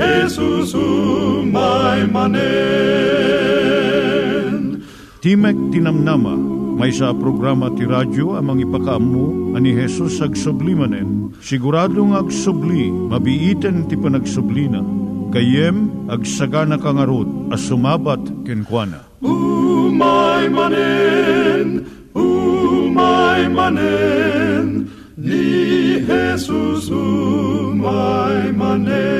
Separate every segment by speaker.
Speaker 1: Jesus umay manen.
Speaker 2: Timek Tinamnama, may sa programa ti radyo amang ipakaamu ani Jesus ag sublimanen. Siguradong ag subli, mabiiten ti panagsublina. Kayem ag sagana kangarot as sumabat kenkwana.
Speaker 1: Umay manen, umay manen, ni Jesus umay manen.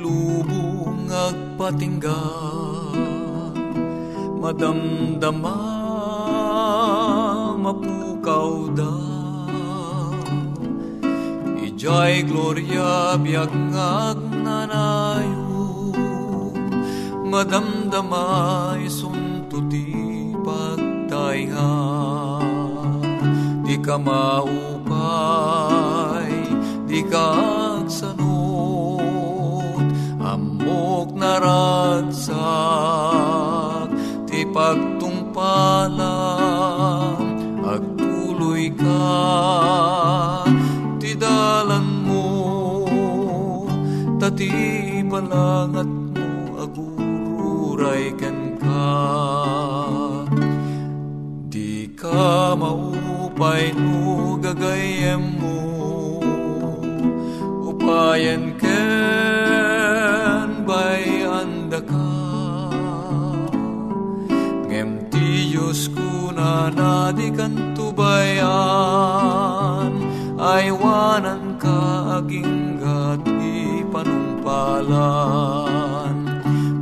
Speaker 3: lubong agpatingga Madamdama mapukaw da. Ijay gloria biag ngagnanayo Madamdama isunto ti pagtainga Di ka maupay, di ka agsanod Amok naragsak, ti pagtungpalang Agtuloy ka, ti dalan mo Tati balangat mo, agururay ken ka. Di ka maupay no gagayem mo. Upayan na nadikan tubayan Aywanan ka aginggat di panumpalan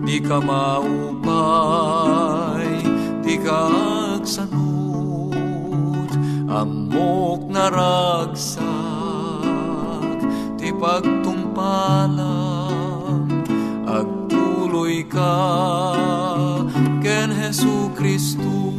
Speaker 3: Di ka maupay, di ka agsanod. Amok naragsak, ti pagtumpalang Agtuloy ka ken Hesu Kristo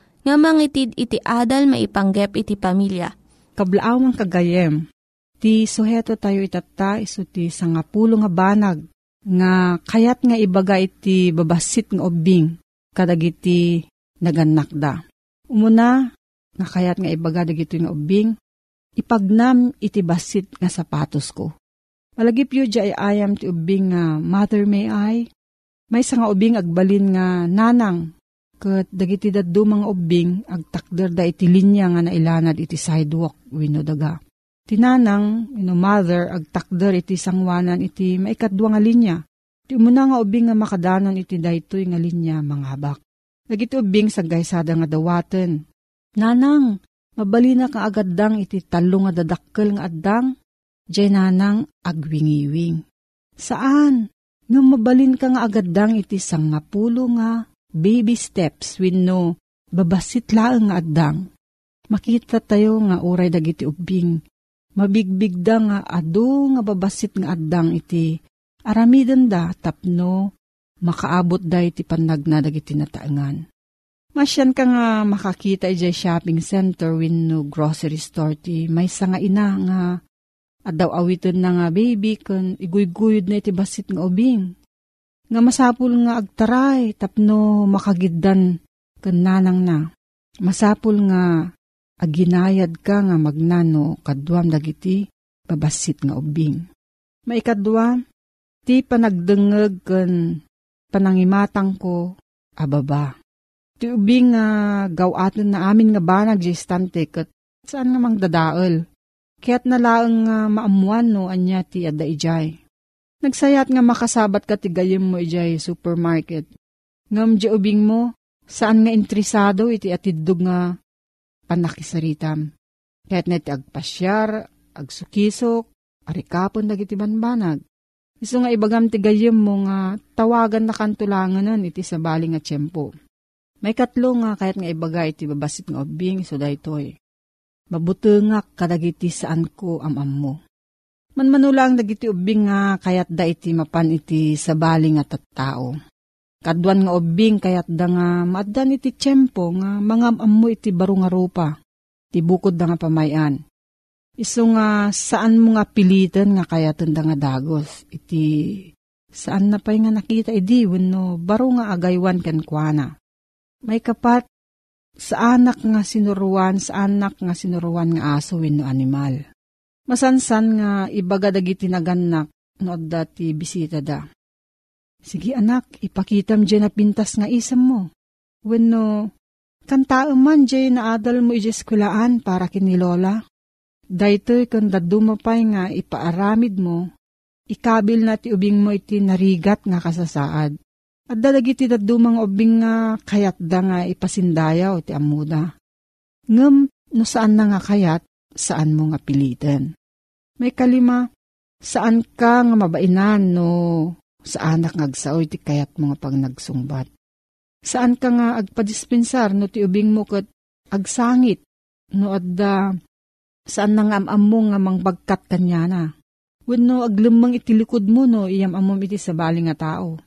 Speaker 4: nga mangitid iti adal maipanggep iti pamilya.
Speaker 5: Kablaawang kagayem, ti suheto tayo itata iso ti sangapulo nga banag nga kayat nga ibaga iti babasit nga ubing kadagiti naganak da. Umuna, nga kayat nga ibaga dagiti nga ubing, ipagnam iti basit nga sapatos ko. Malagip yu ay ayam ti ubing nga mother may I, may nga ubing agbalin nga nanang, Kat dagiti daddo mga ubing, agtakder da iti linya nga nailanad iti sidewalk, wino daga. Tinanang, ino mother, agtakder iti sangwanan iti maikadwa nga linya. Ti umuna nga ubing nga makadanon iti daytoy nga linya mga habak. Dagiti ubing sa gaysada nga dawaten. Nanang, mabalina ka agaddang iti talo nga dadakkel nga addang, jay nanang agwingiwing. Saan? Nga mabalin ka nga agaddang iti sangapulo nga baby steps wenno babasit laeng nga addang. Makita tayo nga uray dagiti ubing. Mabigbigda nga adu nga babasit nga addang iti aramiden da tapno makaabot da iti panagna dagiti nataangan. Masyan ka nga makakita iti shopping center wenno grocery store ti may nga ina nga adaw awiton na nga baby kun iguygoyod na iti basit nga ubing nga masapul nga agtaray tapno makagiddan ken nanang na. Masapul nga aginayad ka nga magnano kadwam dagiti babasit nga ubing. Maikadwa, ti panagdengeg ken panangimatang ko ababa. Ti ubing nga gawaton na amin nga banag jestante ket saan nga mang dadael. Kaya't nalaang nga maamuan no anya ti ada ijay. Nagsayat nga makasabat ka tigayim mo ijay supermarket. Ngam di ubing mo, saan nga interesado iti atidog nga panakisaritam. Kahit na iti agpasyar, agsukisok, arikapon dagiti banbanag. Iso nga ibagam tigayim mo nga tawagan na kantulanganan iti sa bali nga tiyempo. May katlo nga kahit nga ibaga iti babasit nga ubing so daytoy. Mabutungak kadagiti saan ko amam mo. Manmanulang dagiti ubing nga kayat da iti mapan iti sabali nga tattao. Kadwan nga ubing kayat da nga maadan iti tiyempo nga mga ammo iti baro nga rupa. Ti bukod da nga pamayan. Iso nga saan mo nga pilitan nga kayatan da nga dagos. Iti saan na pa'y nga nakita idi wenno baro nga agaywan ken kuana. May kapat sa anak nga sinuruan, sa anak nga sinuruan nga aso wenno animal Masansan nga ibaga dagiti naganak no dati bisita da. Sige anak, ipakitam dyan na pintas nga isam mo. Wenno, kanta man dyan na adal mo ijeskulaan para kini Lola. Daytoy kung dadumapay nga ipaaramid mo, ikabil na ti ubing mo iti narigat nga kasasaad. At dadagiti dadumang ubing nga kayat da nga ipasindayaw ti amuda. Ngem no saan na nga kayat, saan mo nga pilitin. May kalima, saan ka nga mabainan no sa anak nga agsaoy ti kayat mga pag nagsungbat. Saan ka nga agpadispensar no ti ubing mo kat agsangit no adda saan na nga amam mo nga mangbagkat kanya na. Wenno aglemang itilikod mo no iyam amom iti sa bali nga tao.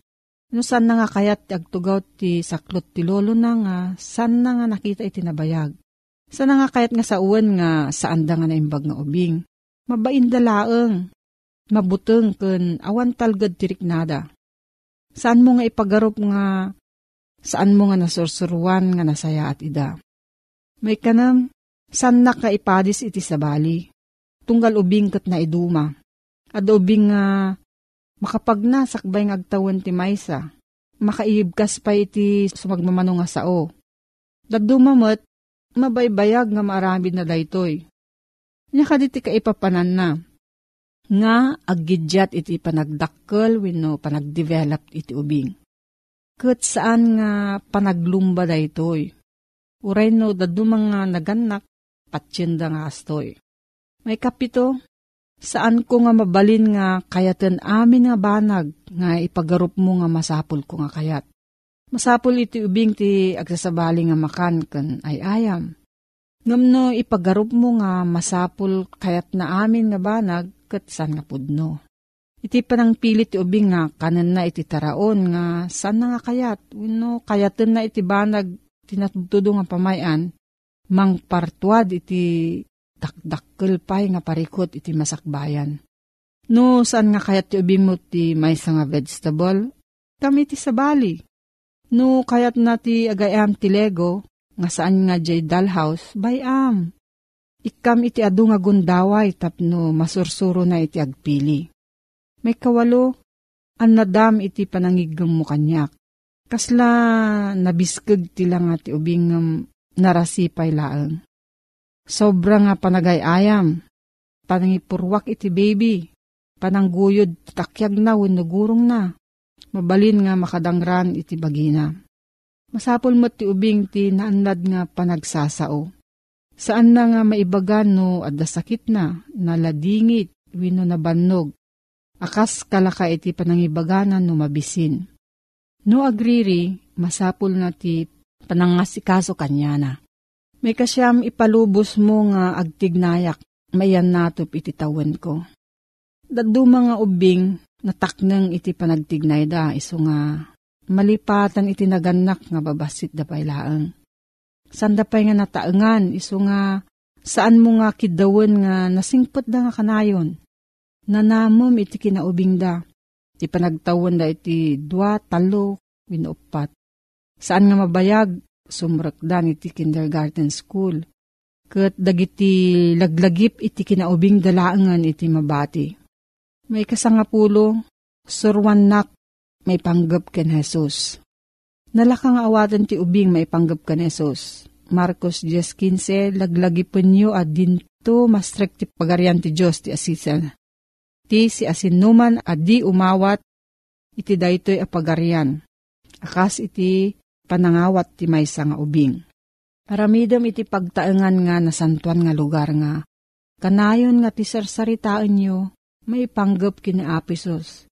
Speaker 5: No saan na nga kayat agtugaw ti saklot ti lolo na nga saan na nga nakita iti nabayag. Sana nga kayat nga sa uwan nga saan da nga naimbag nga ubing. Mabain dalaeng, mabuteng ken awan talgad tiriknada. Saan mo nga ipagarop nga saan mo nga nasursuruan nga nasaya at ida. May kanam, saan na ka ipadis iti sabali. Tunggal ubing kat na iduma. At ubing nga makapagna sakbay nga agtawan ti maysa. Makaibkas pa iti sumagmamano nga sao. Dadumamot, mabaybayag nga maaramid na daytoy. Nya kaditi ka ipapanan na. Nga aggidyat iti panagdakkel wenno panagdevelop iti ubing. Kat saan nga panaglumba daytoy. Uray no dadu mga naganak patsyenda nga astoy. May kapito, saan ko nga mabalin nga kayaten amin nga banag nga ipagarup mo nga masapul ko nga kayat. Masapul iti ubing ti agsasabali nga makan kan ay ayam. Ngamno ipagarup mo nga masapul kayat na amin nga banag kat san nga pudno. Iti panang pilit ti ubing nga kanan na iti taraon nga san nga kayat. Uno kayaten na iti banag tinatudo nga pamayan mang partuad iti dakdakkel pay nga parikot iti masakbayan. No saan nga kayat ti ubing mo ti may nga vegetable? Kami ti sabali No, kayat na ti agayam ti Lego, nga saan nga jay dalhouse, bayam. Ikam iti adu nga gundaway tapno masursuro na iti agpili. May kawalo, an iti panangigam mo kanyak. Kasla nabiskag tila nga ti ubing um, narasipay laang. Sobra nga panagayayam. Panangipurwak iti baby. Panangguyod takyag na wenno gurong na. Mabalin nga makadangran iti bagina. Masapol mo ti ubing ti naanlad nga panagsasao. Saan na nga maibagan no adda sakit na, naladingit, wino na bannog. Akas kalaka iti panangibaganan no mabisin. No agriri, masapul na ti panangasikaso kanya na. May kasyam ipalubos mo nga agtignayak, mayan natop iti tawen ko. Dadu mga ubing, nataknang iti panagtignay da, iso nga malipatan iti naganak nga babasit da pailaang. Sanda pa'y nga nataengan, iso nga saan mo nga kidawan nga nasingpot da nga kanayon. Nanamom iti kinaubing da, iti panagtawan da iti dua, talo, winupat. Saan nga mabayag, sumrakdan iti kindergarten school. Kat dagiti laglagip iti kinaubing dalaangan iti mabati. May kasangapulo, surwanak, may panggap ken Jesus. Nalakang awatan ti ubing may panggap ken Jesus. Marcos 10.15, laglagipin nyo at dinto mastrek ti pagarian ti Diyos ti asisan. Ti si asinuman at di umawat, iti daytoy apagarian. Akas iti panangawat ti maysa nga ubing. Paramidom iti pagtaengan nga nasantuan nga lugar nga. Kanayon nga ti sarsaritaan nyo, may panggap kina Apisos.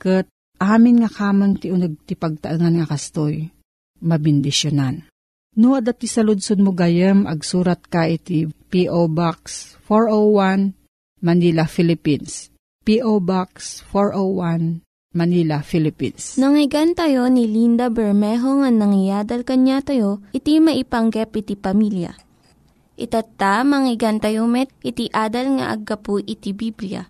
Speaker 5: Kat amin nga kamang ti unag ti pagtaengan nga kastoy, mabindisyonan. No adat ti saludsod mo gayam agsurat ka iti P.O. Box 401 Manila, Philippines. P.O. Box 401 Manila, Philippines.
Speaker 4: Nangyigan tayo ni Linda Bermejo nga nangyadal kanya tayo, iti maipanggep iti pamilya. Itatta, manggigan tayo met, iti adal nga aggapu iti Biblia.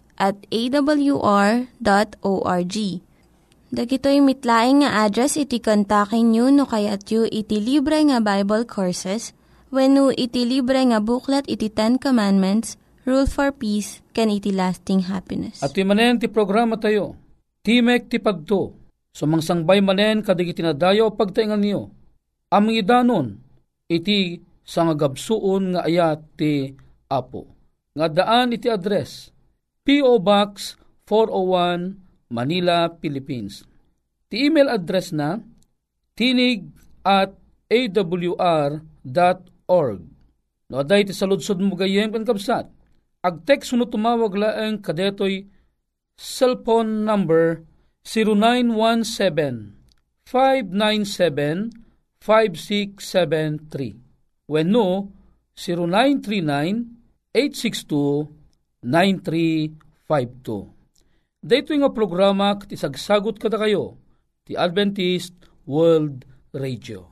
Speaker 4: at awr.org. Dagitoy mitlaing nga address iti kontakin nyo no kayat yu iti libre nga Bible Courses when iti libre nga buklat iti Ten Commandments, Rule for Peace, can iti lasting happiness.
Speaker 6: At manen ti programa tayo, Timek ti Pagto, sumangsangbay manen kadig itinadayo pagtaingan niyo. Aming idanon, iti sangagabsuon nga ayat ti Apo. Nga daan iti address, P.O. Box 401 Manila, Philippines. Ti email address na tinig at awr.org. No, aday ti saludsod mo gayem kan kapsat. Ag text no tumawag laeng kadetoy cellphone number 0917 597 5673. When no, 0939-862-9352. Dito nga programa kat isagsagot kada kayo, ti Adventist World Radio.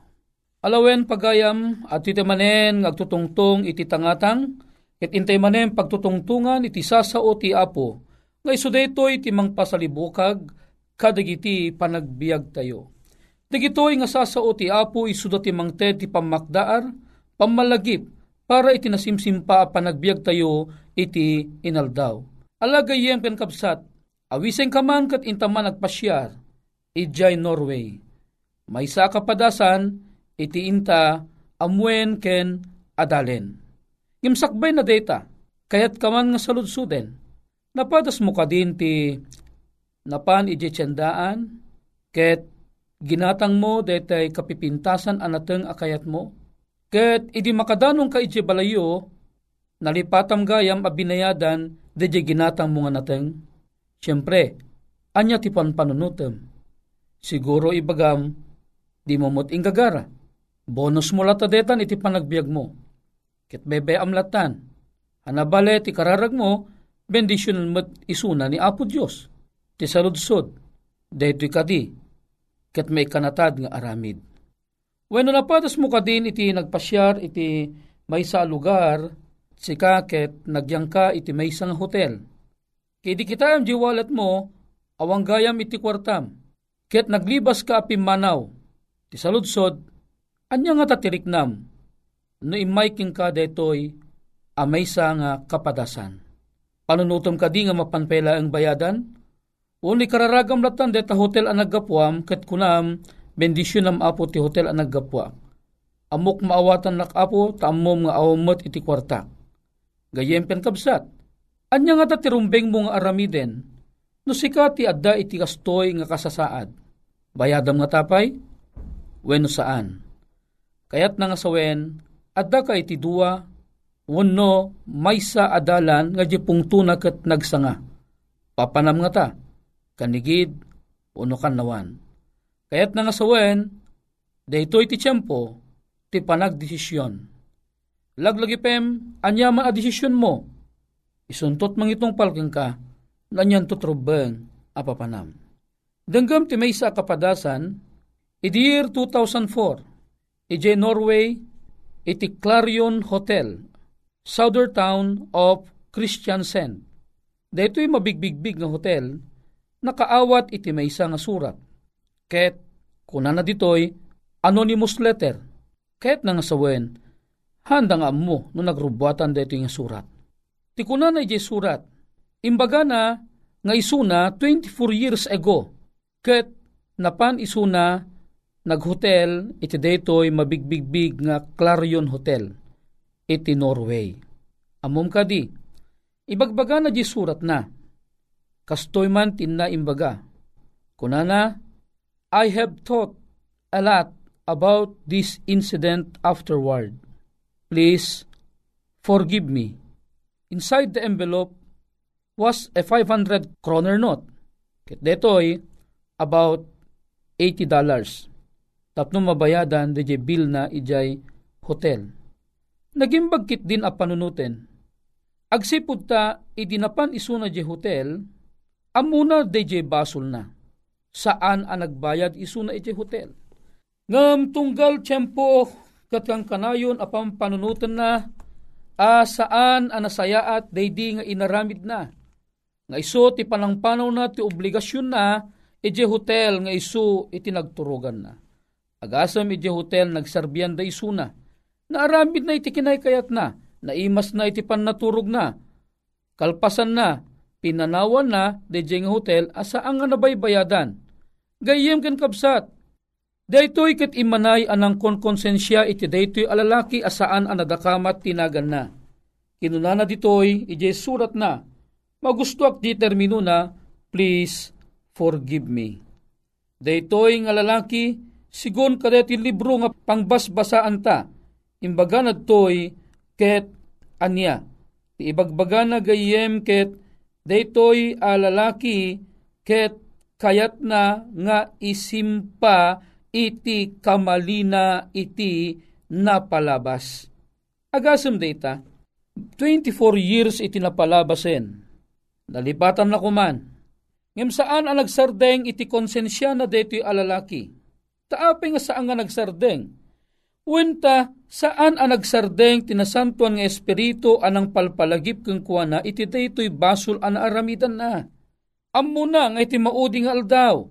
Speaker 6: Alawen pagayam at iti manen ngagtutungtong iti tangatang, ket intay manen pagtutungtungan iti sasao ti apo, nga iso daytoy iti mangpasalibukag, kadagiti panagbiag tayo. Dagitoy nga sasao ti apo isuda ti mangted ti pamakdaar, pamalagip, para iti nasimsimpa panagbiag tayo iti inaldaw. Alagayem ken kapsat, awiseng kaman kat intaman nagpasyar, ijay Norway. May sa kapadasan, iti inta amwen ken adalen. Ngimsakbay na data, kayat kaman nga saludsuden, napadas mo ka din ti napan iti ket ginatang mo detay kapipintasan anateng akayat mo, ket idi makadanong ka iti balayo, nalipatam gayam abinayadan deje ginatang mo nga nateng. Siyempre, anya ti panpanunutem. Siguro ibagam, di mo mot ingagara. Bonus mo lata detan iti panagbiag mo. Ket bebe amlatan. Hanabale ti kararag mo, bendisyon mo isuna ni Apo Diyos. Ti saludsod, daytoy kadi, ket may kanatad nga aramid. When napadas mo ka din iti nagpasyar iti may sa lugar, si kaket nagyang ka iti may nga hotel. Kaya di kita ang jiwalat mo, awang gayam iti kwartam. Ket naglibas ka apimanaw, ti saludsod, anya nga tatiriknam, no imaiking ka detoy, amay sa nga kapadasan. Panunutom ka di nga mapanpela ang bayadan, Uni kararagam latan deta hotel ang naggapuam ket kunam bendisyon am apo ti hotel ang naggapuam. Amok maawatan nak apo taamom nga awamot iti kwarta. Gayem pen kabsat. Anya nga ta tirumbeng mo nga aramiden no sika ti adda iti kastoy nga kasasaad. Bayadam nga tapay? Wenno saan? Kayat na nga sawen, adda ka iti dua, wano maysa adalan nga di pungtuna ket nagsanga. Papanam nga ta kanigid, uno kan nawan. Kaya't nga sawen, daytoy ti tiyempo, ti panagdesisyon. Laglagi pem, anya man a desisyon mo, isuntot mang itong palking ka, nanyan tutrubeng apapanam. Denggam ti may sa kapadasan, iti year 2004, iti Norway, iti Clarion Hotel, southern town of Christiansand. Dito'y mabigbigbig nga hotel, nakaawat iti maysa nga surat. Ket, kuna na ditoy, anonymous letter. Ket nga sawen, handa nga mo no nagrubuatan dito nga surat. Ti kuna na surat, imbaga na nga isuna 24 years ago, ket napan isuna naghotel iti daytoy mabigbigbig nga Clarion Hotel iti Norway. Amom kadi, ibagbaga na di surat na, kastoy man tinna imbaga. Kunana, I have thought a lot about this incident afterward. Please forgive me. Inside the envelope was a 500 kroner note. Kit detoy about 80 dollars. Tapno mabayadan de bill na ijay hotel. Naging bagkit din a panunuten. Agsipud ta idinapan isuna je hotel Amuna DJ basol na. Saan ang nagbayad iso na iti hotel. Ngam tunggal tiyempo katang kanayon apang panunutan na a saan ang nasayaat daydi nga inaramid na. Nga iso ti panangpanaw na ti obligasyon na iti hotel nga iso iti nagturugan na. Agasam iti hotel nagserbiyan da iso na. Naaramid na iti kinaykayat na. Naimas na iti pannaturog na. Kalpasan na pinanawan na de jeng hotel asaan nga nabaybayadan. Gayem ken kabsat, Daytoy ket imanay anang konkonsensya iti daytoy alalaki asaan ang nadakamat tinagan na. Kinuna na ditoy, ije surat na, magustuak di termino na, please forgive me. Daytoy nga lalaki, sigon kadeti libro nga pangbasbasaan ta, imbaga na toy ket anya. Ibagbaga na gayem ket daytoy a lalaki ket kayat na nga isimpa iti kamalina iti napalabas. Agasem data, 24 years iti napalabasen. Nalipatan na kuman. Ngem saan ang nagsardeng iti konsensya na deto'y alalaki. Taapi nga saan nga nagsardeng. Wenta saan ang nagsardeng tinasantuan nga espiritu anang palpalagip keng kuana iti daytoy basol an aramidan na. Ammo na nga iti maudi nga aldaw.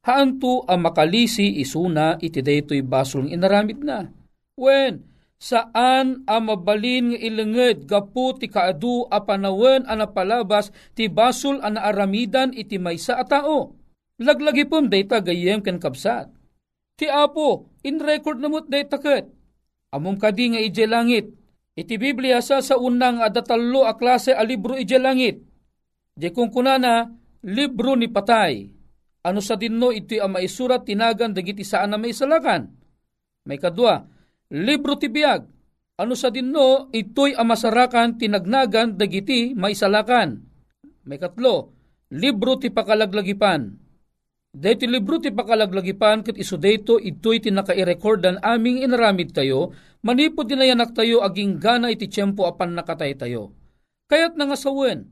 Speaker 6: Haanto ang makalisi isuna iti daytoy basol ng inaramid na. Wen, saan ang mabalin nga ilenged gapu ti kaadu a panawen a napalabas ti basol an aramidan iti maysa a tao. Laglagi pom data gayem ken kapsat. Ti apo, in record namot data ket. Amom kadi nga ije langit. Iti Biblia sa sa unang adatallo a klase a libro ije langit. Di kung kunana, libro ni patay. Ano sa dinno iti ang maisurat tinagan dagiti saan na may salakan. May kadwa, libro ti biyag. Ano sa dinno ito'y amasarakan tinagnagan dagiti may salakan. May katlo, libro ti pakalaglagipan Dahito libro ti pakalaglagipan kat iso dayto ito'y tinakairekordan aming inaramid tayo, manipod dinayanak tayo aging gana iti tiyempo apan nakatay tayo. Kaya't nangasawen,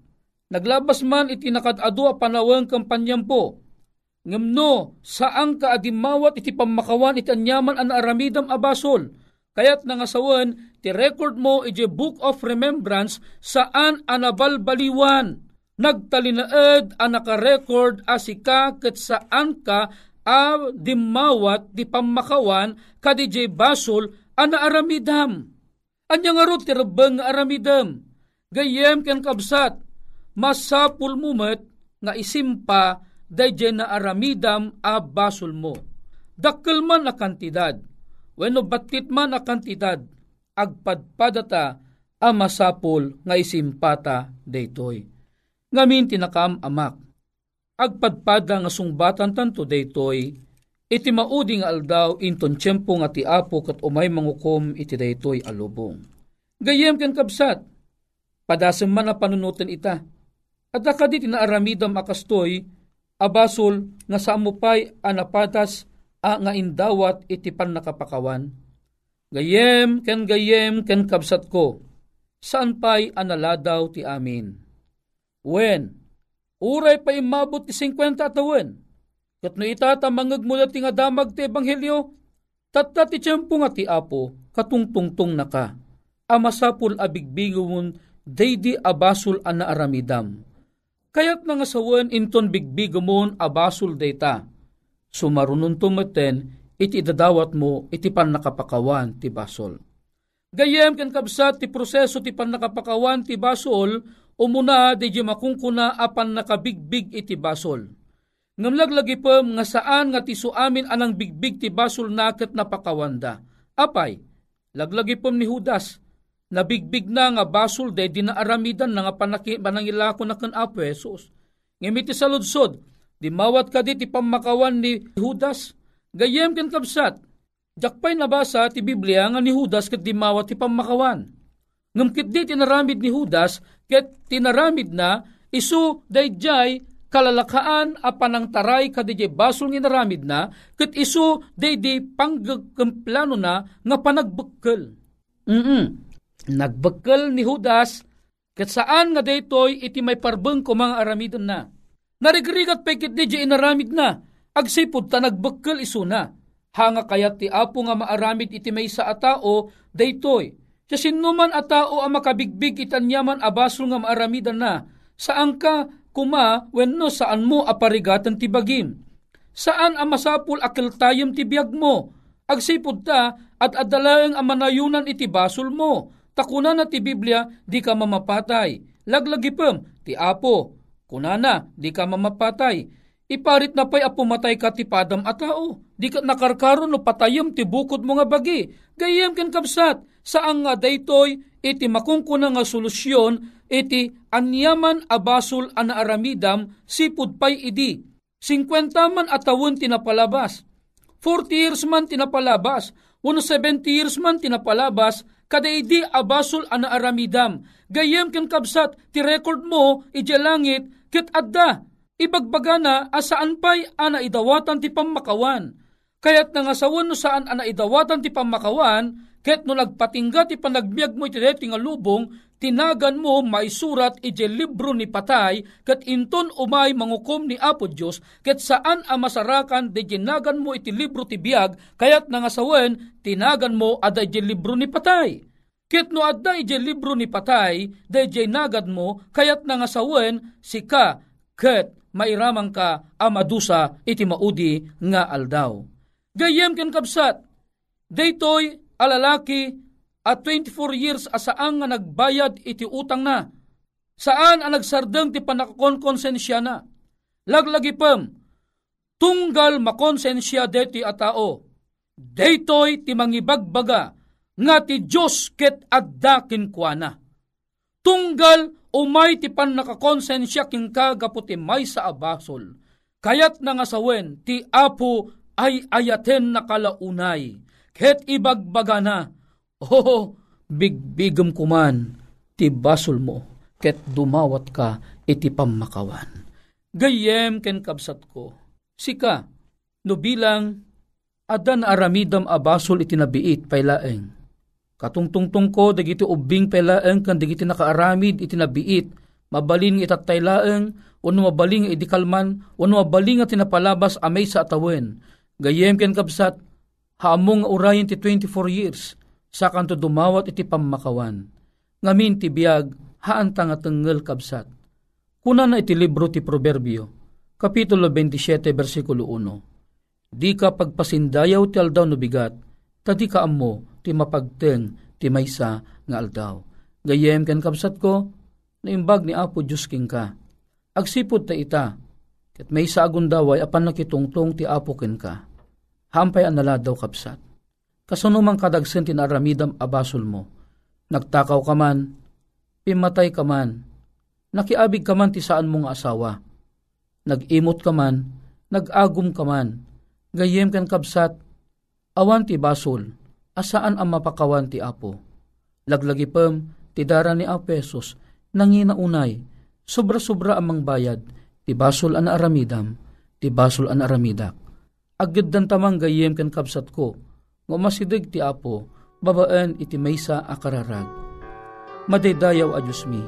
Speaker 6: naglabas man iti nakadado a panawang kampanyampo, Ngamno, saang ka adimawat iti pamakawan iti anyaman an aramidam abasol. Kayat nangasawan, ti record mo iti Book of Remembrance saan anabalbaliwan. Nagtalinaed ang naka-record asika kat saan ka a dimawat di pamakawan kadi basol ana aramidam. Anya nga ro ti rabang aramidam. Gayem ken kabsat, masapul mumet nga isimpa dayjay na aramidam a basol mo. Dakkel man a kantidad, wenno batit man a kantidad, agpadpadata a masapul nga isimpata daytoy. Ngamin tinakam amak, agpadpada nga sungbatan tanto daytoy, iti maudi nga aldaw inton tiyempo nga ti apo kat umay mangukom iti daytoy alubong. Gayem ken kabsat, padasem man na panunutan ita, at akadi tinaaramidam akastoy, abasol nga samupay anapatas a nga indawat iti pan nakapakawan. Gayem ken gayem ken kabsat ko, saan pa'y analadaw ti amin. When, uray pa imabot ti 50 atawan, kat no itata mangag mo ti nga damag ti ebanghelyo, tatta ti tiyempo nga ti apo, katungtungtong na ka, amasapul abigbigumon, daydi abasol ana aramidam Kayat nga sawan inton bigbigomon abasul data. Sumarunon tumaten iti dadawat mo iti pan nakapakawan ti basol. Gayem ken kabsat ti proseso ti pan nakapakawan ti basol umuna di makungkuna apan nakabigbig iti basol. Ngamlaglagi pa nga saan nga ti suamin anang bigbig ti basol naket napakawanda. Apay, laglagi pa ni Judas, nabigbig na nga basol de di naaramidan na nga panaki, panangilako na kan Apo Jesus. Ngamiti sa ludsod, di mawat ka di ti ni Judas, gayem ken kabsat, jakpay nabasa ti Biblia nga ni Judas ket di mawat ti pamakawan. Ngamkit di tinaramid ni Judas, ket tinaramid na, isu dayjay kalalakaan a panangtaray kadijay basol nga naramid na, ket isu daydi panggagkamplano na nga panagbukkel. Mm-mm Nagbagkel ni Judas ket saan nga daytoy iti may parbeng ko mga aramidon na. Narigrigat pekit di inaramid na, agsipod ta nagbagkel isuna. Hanga kayat ti apo nga maaramid iti may sa atao, daytoy. Siya sinuman a tao ang makabigbig itanyaman abasol nga maaramidan na, saan ka kuma wenno saan mo aparigatan ti bagim. Saan ang masapul akil tayom ti biyag mo, agsipod ta at adalaeng ang manayunan iti basol mo, Takuna na ti Biblia, di ka mamapatay. Laglagipem, ti apo. Kunana, di ka mamapatay. Iparit na pa'y apumatay ka ti padam a tao. Di ka nakarkaro no patayom ti bukod mo nga bagi. Gayem ken kapsat, saan nga daytoy iti makungkuna nga solusyon iti anyaman abasol ana aramidam sipud pay idi. 50 man atawon tinapalabas. 40 years man tinapalabas. 170 years man tinapalabas kadaydi abasol ana aramidam. Gayem ken kabsat ti record mo ije langit ket adda ibagbagana asaan pay ana idawatan ti pamakawan. Kayat nangasawan no saan ana idawatan ti pamakawan, ket no nagpatingga ti panagbiag mo iti nga lubong, tinagan mo maisurat ije libro ni patay, ket inton umay mangukom ni Apo Diyos, ket saan a masarakan de ginagan mo iti libro ti biag, kayat nangasawen, tinagan mo ada ije libro ni patay. Ket no adda ije libro ni patay, de nagad mo, kayat nangasawen, sika, ket mairamang ka amadusa iti maudi nga aldaw. Gayem ken kabsat, daytoy alalaki at 24 years asaan nga nagbayad iti utang na. Saan ang nagsardeng ti panakakonkonsensya na. Laglagi pem, tunggal makonsensya deti a tao. Daytoy ti mangibagbaga nga ti Diyos ket adda kinkwana. Tunggal umay ti pan nakakonsensya king kagaputi may sa abasol. Kayat na nga sawen ti apo ay ayaten na kalaunay. Ket ibagbaga na Oh, bigbigam kuman, ti basol mo, ket dumawat ka iti pamakawan. Gayem ken kabsat ko, sika, no bilang adan aramidam abasol iti nabiit paylaeng. Katungtungtong ko dagiti ubing paylaeng kan dagiti nakaaramid iti nabiit mabalin itatay laeng, wano mabaling idikalman, wano mabaling nga tinapalabas amay sa atawen. Gayem ken kapsat, haamong nga urayin ti 24 years, sa kanto dumawat iti pamakawan. Ngamin ti biyag, haanta nga kabsat. Kuna na iti libro ti Proverbio, Kapitulo 27, versikulo 1. Di ka pagpasindayaw ti aldaw no bigat, tadi ka amo ti mapagteng ti maysa nga aldaw. Gayem ken kapsat ko, naimbag ni Apo Diyos king ka. Agsipod ta ita, ket may sa agundaway apan nakitungtong ti Apo ken ka. Hampay an naladaw kapsat. Kasunumang kadagsen tinaramidam abasol mo. Nagtakaw ka man, pimatay ka man, nakiabig ka man ti saan mong asawa nag-imot ka man, nag-agum ka man, gayem kan kabsat, awan ti basol, asaan ang mapakawan ti apo. Laglagi pem, ti dara ni Apesos, nangina unay, sobra-sobra amang bayad, ti basol an aramidam, ti basol an aramidak. Agad tamang gayem kan kabsat ko, ngumasidig ti apo, babaan iti maysa akararag. Madaydayaw a Diyos mi,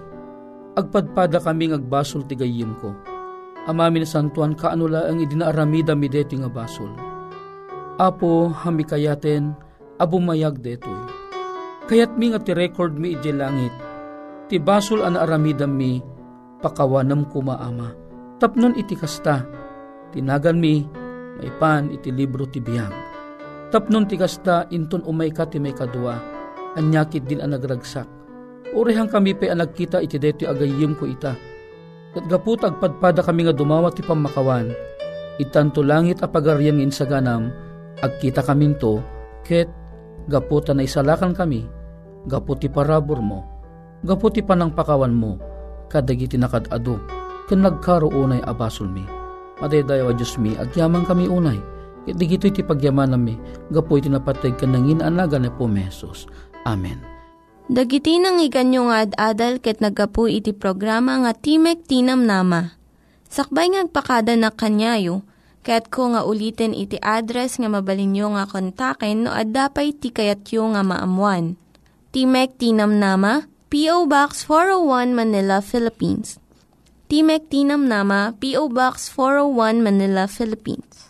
Speaker 6: agpadpada kami agbasol ti gayem ko Amamin santuan kaanula ang idinaaramida mi deti nga basol. Apo hami kayaten abumayag detoy. Kayat mi nga ti record mi iti langit. Ti basol an aramidam mi pakawanam kumaama. Tapnon iti kasta. Tinagan mi maipan iti libro ti biyag. Tapnon ti kasta inton umay ka ti may kadua. Anyakit din ang nagragsak. Urehang kami pa ang nagkita iti deti agayim ko ita Kat gaput agpadpada kami nga dumawat ti pamakawan, itanto langit apagaryan ngin sa ganam, agkita kami to, ket gaputa na isalakan kami, gaputi parabor mo, gaputi panangpakawan mo, kadagiti nakadado, ken nagkaro unay abasol mi. Madaydayaw a Diyos mi, agyaman kami unay, ket digito iti pagyaman nami, gapu iti napatag kanangin anagan na po mesos. Amen.
Speaker 4: Dagiti nang iganyo nga ad-adal ket nagapu iti programa nga Timek Tinam Nama. Sakbay ngagpakada na kanyayo, ket ko nga ulitin iti address nga mabalinyo nga kontaken no ad-dapay tikayatyo nga maamuan. Timek Tinam Nama, P.O. Box 401 Manila, Philippines. Timek Tinam Nama, P.O. Box 401 Manila, Philippines.